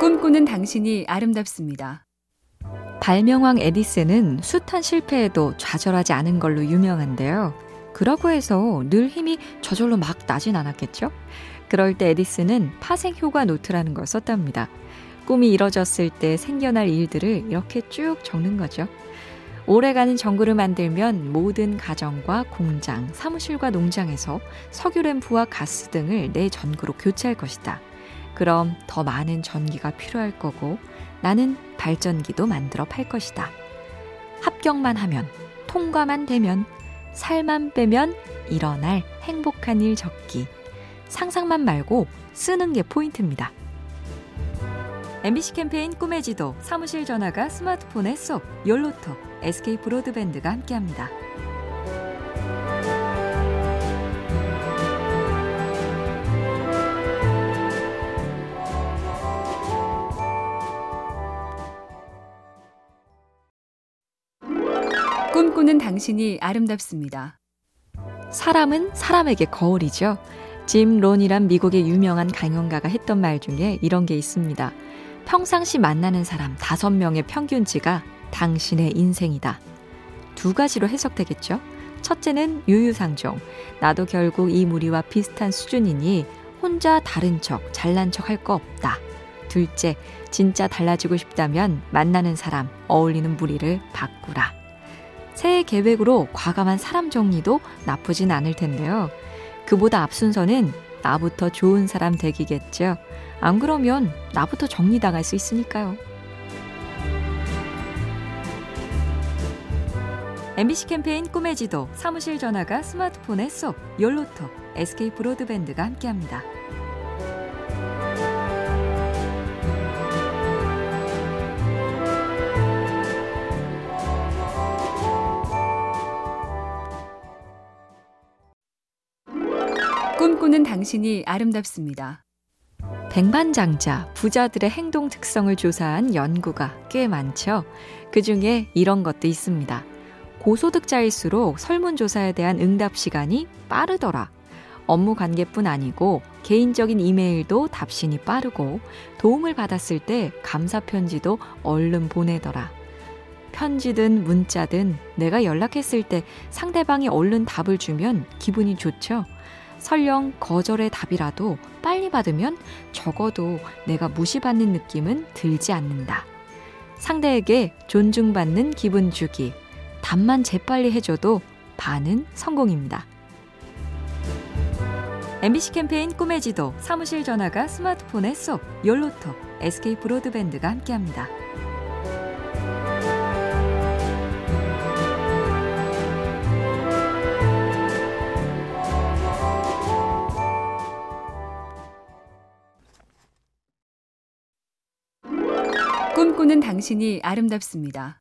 꿈꾸는 당신이 아름답습니다. 발명왕 에디슨은 숱한 실패에도 좌절하지 않은 걸로 유명한데요. 그렇다고 해서 늘 힘이 저절로 막 나진 않았겠죠? 그럴 때 에디슨은 파생 효과 노트라는 걸 썼답니다. 꿈이 이뤄졌을 때 생겨날 일들을 이렇게 쭉 적는 거죠. 오래가는 전구를 만들면 모든 가정과 공장, 사무실과 농장에서 석유램프와 가스 등을 내 전구로 교체할 것이다. 그럼 더 많은 전기가 필요할 거고 나는 발전기도 만들어 팔 것이다. 합격만 하면, 통과만 되면, 살만 빼면 일어날 행복한 일 적기. 상상만 말고 쓰는 게 포인트입니다. MBC 캠페인 꿈의 지도, 사무실 전화가 스마트폰에 쏙, 열로톡, SK 브로드밴드가 함께합니다. 꿈꾸는 당신이 아름답습니다. 사람은 사람에게 거울이죠. 짐 론이란 미국의 유명한 강연가가 했던 말 중에 이런 게 있습니다. 평상시 만나는 사람 다섯 명의 평균치가 당신의 인생이다. 두 가지로 해석되겠죠. 첫째는 유유상종. 나도 결국 이 무리와 비슷한 수준이니 혼자 다른 척, 잘난 척 할 거 없다. 둘째, 진짜 달라지고 싶다면 만나는 사람, 어울리는 무리를 바꾸라. 새해 계획으로 과감한 사람 정리도 나쁘진 않을 텐데요. 그보다 앞순서는 나부터 좋은 사람 되기겠죠. 안 그러면 나부터 정리당할 수 있으니까요. MBC 캠페인 꿈의 지도, 사무실 전화가 스마트폰에 쏙, 열로톡, SK 브로드밴드가 함께합니다. 꿈꾸는 당신이 아름답습니다. 백만장자, 부자들의 행동 특성을 조사한 연구가 꽤 많죠. 그 중에 이런 것도 있습니다. 고소득자일수록 설문조사에 대한 응답 시간이 빠르더라. 업무 관계뿐 아니고 개인적인 이메일도 답신이 빠르고 도움을 받았을 때 감사 편지도 얼른 보내더라. 편지든 문자든 내가 연락했을 때 상대방이 얼른 답을 주면 기분이 좋죠. 설령 거절의 답이라도 빨리 받으면 적어도 내가 무시받는 느낌은 들지 않는다. 상대에게 존중받는 기분 주기. 답만 재빨리 해줘도 반은 성공입니다. MBC 캠페인 꿈의 지도, 사무실 전화가 스마트폰에 쏙, 열로톡, SK 브로드밴드가 함께합니다. 꿈꾸는 당신이 아름답습니다.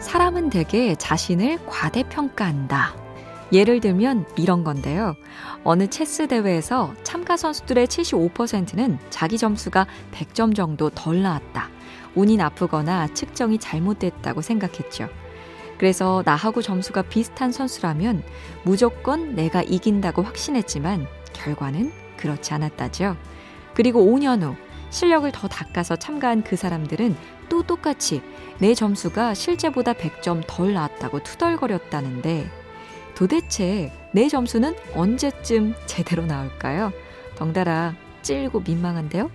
사람은 대개 자신을 과대평가한다. 예를 들면 이런 건데요. 어느 체스 대회에서 참가 선수들의 75%는 자기 점수가 100점 정도 덜 나왔다. 운이 나쁘거나 측정이 잘못됐다고 생각했죠. 그래서 나하고 점수가 비슷한 선수라면 무조건 내가 이긴다고 확신했지만 결과는 그렇지 않았다죠. 그리고 5년 후 실력을 더 닦아서 참가한 그 사람들은 또 똑같이 내 점수가 실제보다 100점 덜 나왔다고 투덜거렸다는데 도대체 내 점수는 언제쯤 제대로 나올까요? 덩달아 찔고 민망한데요?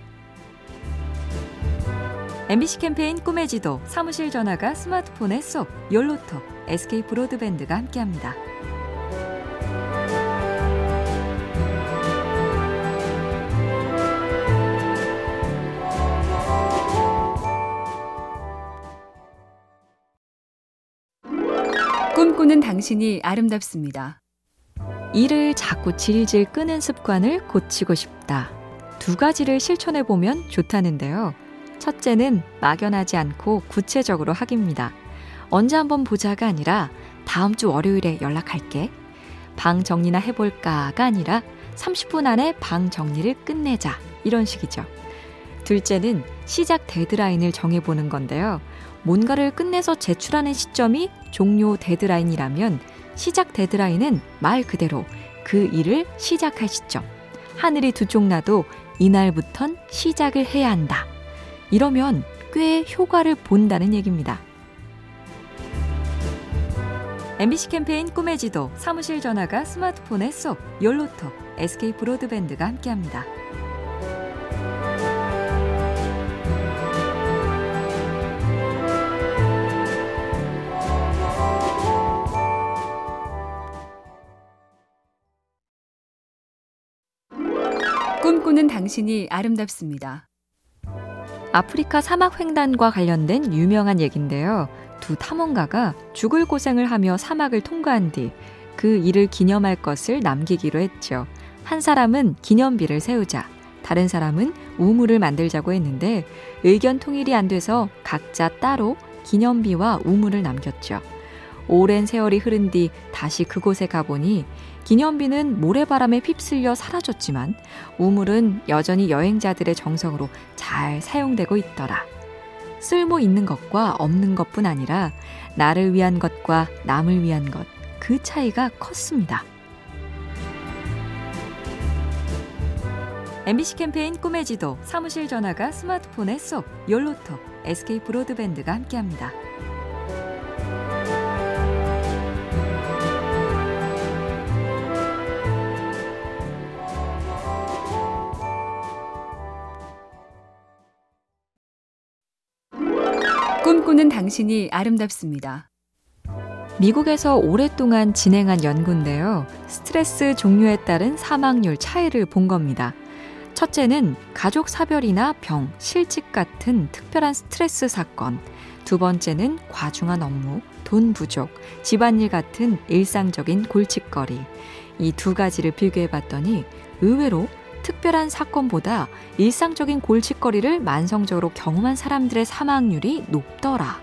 MBC 캠페인 꿈의 지도, 사무실 전화가 스마트폰에 쏙, 열로톡, SK 브로드밴드가 함께합니다. 꿈꾸는 당신이 아름답습니다. 일을 자꾸 질질 끄는 습관을 고치고 싶다. 두 가지를 실천해 보면 좋다는데요. 첫째는 막연하지 않고 구체적으로 하기입니다. 언제 한번 보자가 아니라 다음 주 월요일에 연락할게. 방 정리나 해볼까가 아니라 30분 안에 방 정리를 끝내자. 이런 식이죠. 둘째는 시작 데드라인을 정해보는 건데요. 뭔가를 끝내서 제출하는 시점이 종료 데드라인이라면 시작 데드라인은 말 그대로 그 일을 시작할 시점. 하늘이 두 쪽 나도 이날부턴 시작을 해야 한다. 이러면 꽤 효과를 본다는 얘기입니다. MBC 캠페인 꿈의 지도, 사무실 전화가 스마트폰에 쏙, 열로톡, SK 브로드밴드가 함께합니다. 꿈꾸는 당신이 아름답습니다. 아프리카 사막 횡단과 관련된 유명한 얘긴데요. 두 탐험가가 죽을 고생을 하며 사막을 통과한 뒤 그 일을 기념할 것을 남기기로 했죠. 한 사람은 기념비를 세우자, 다른 사람은 우물을 만들자고 했는데 의견 통일이 안 돼서 각자 따로 기념비와 우물을 남겼죠. 오랜 세월이 흐른 뒤 다시 그곳에 가보니 기념비는 모래바람에 휩쓸려 사라졌지만 우물은 여전히 여행자들의 정성으로 잘 사용되고 있더라. 쓸모 있는 것과 없는 것뿐 아니라 나를 위한 것과 남을 위한 것, 그 차이가 컸습니다. MBC 캠페인 꿈의 지도, 사무실 전화가 스마트폰에 쏙, 열로톡, SK 브로드밴드가 함께합니다. 꿈꾸는 당신이 아름답습니다. 미국에서 오랫동안 진행한 연구인데요. 스트레스 종류에 따른 사망률 차이를 본 겁니다. 첫째는 가족 사별이나 병, 실직 같은 특별한 스트레스 사건. 두 번째는 과중한 업무, 돈 부족, 집안일 같은 일상적인 골칫거리. 이 두 가지를 비교해 봤더니 의외로 특별한 사건보다 일상적인 골칫거리를 만성적으로 경험한 사람들의 사망률이 높더라.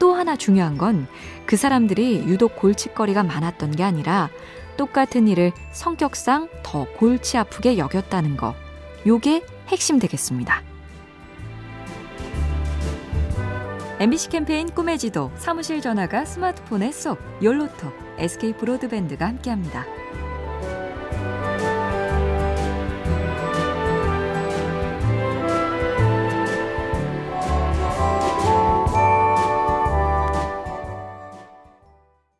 또 하나 중요한 건 그 사람들이 유독 골칫거리가 많았던 게 아니라 똑같은 일을 성격상 더 골치 아프게 여겼다는 거. 요게 핵심 되겠습니다. MBC 캠페인 꿈의 지도, 사무실 전화가 스마트폰에 쏙, 열로톡, SK 브로드밴드가 함께합니다.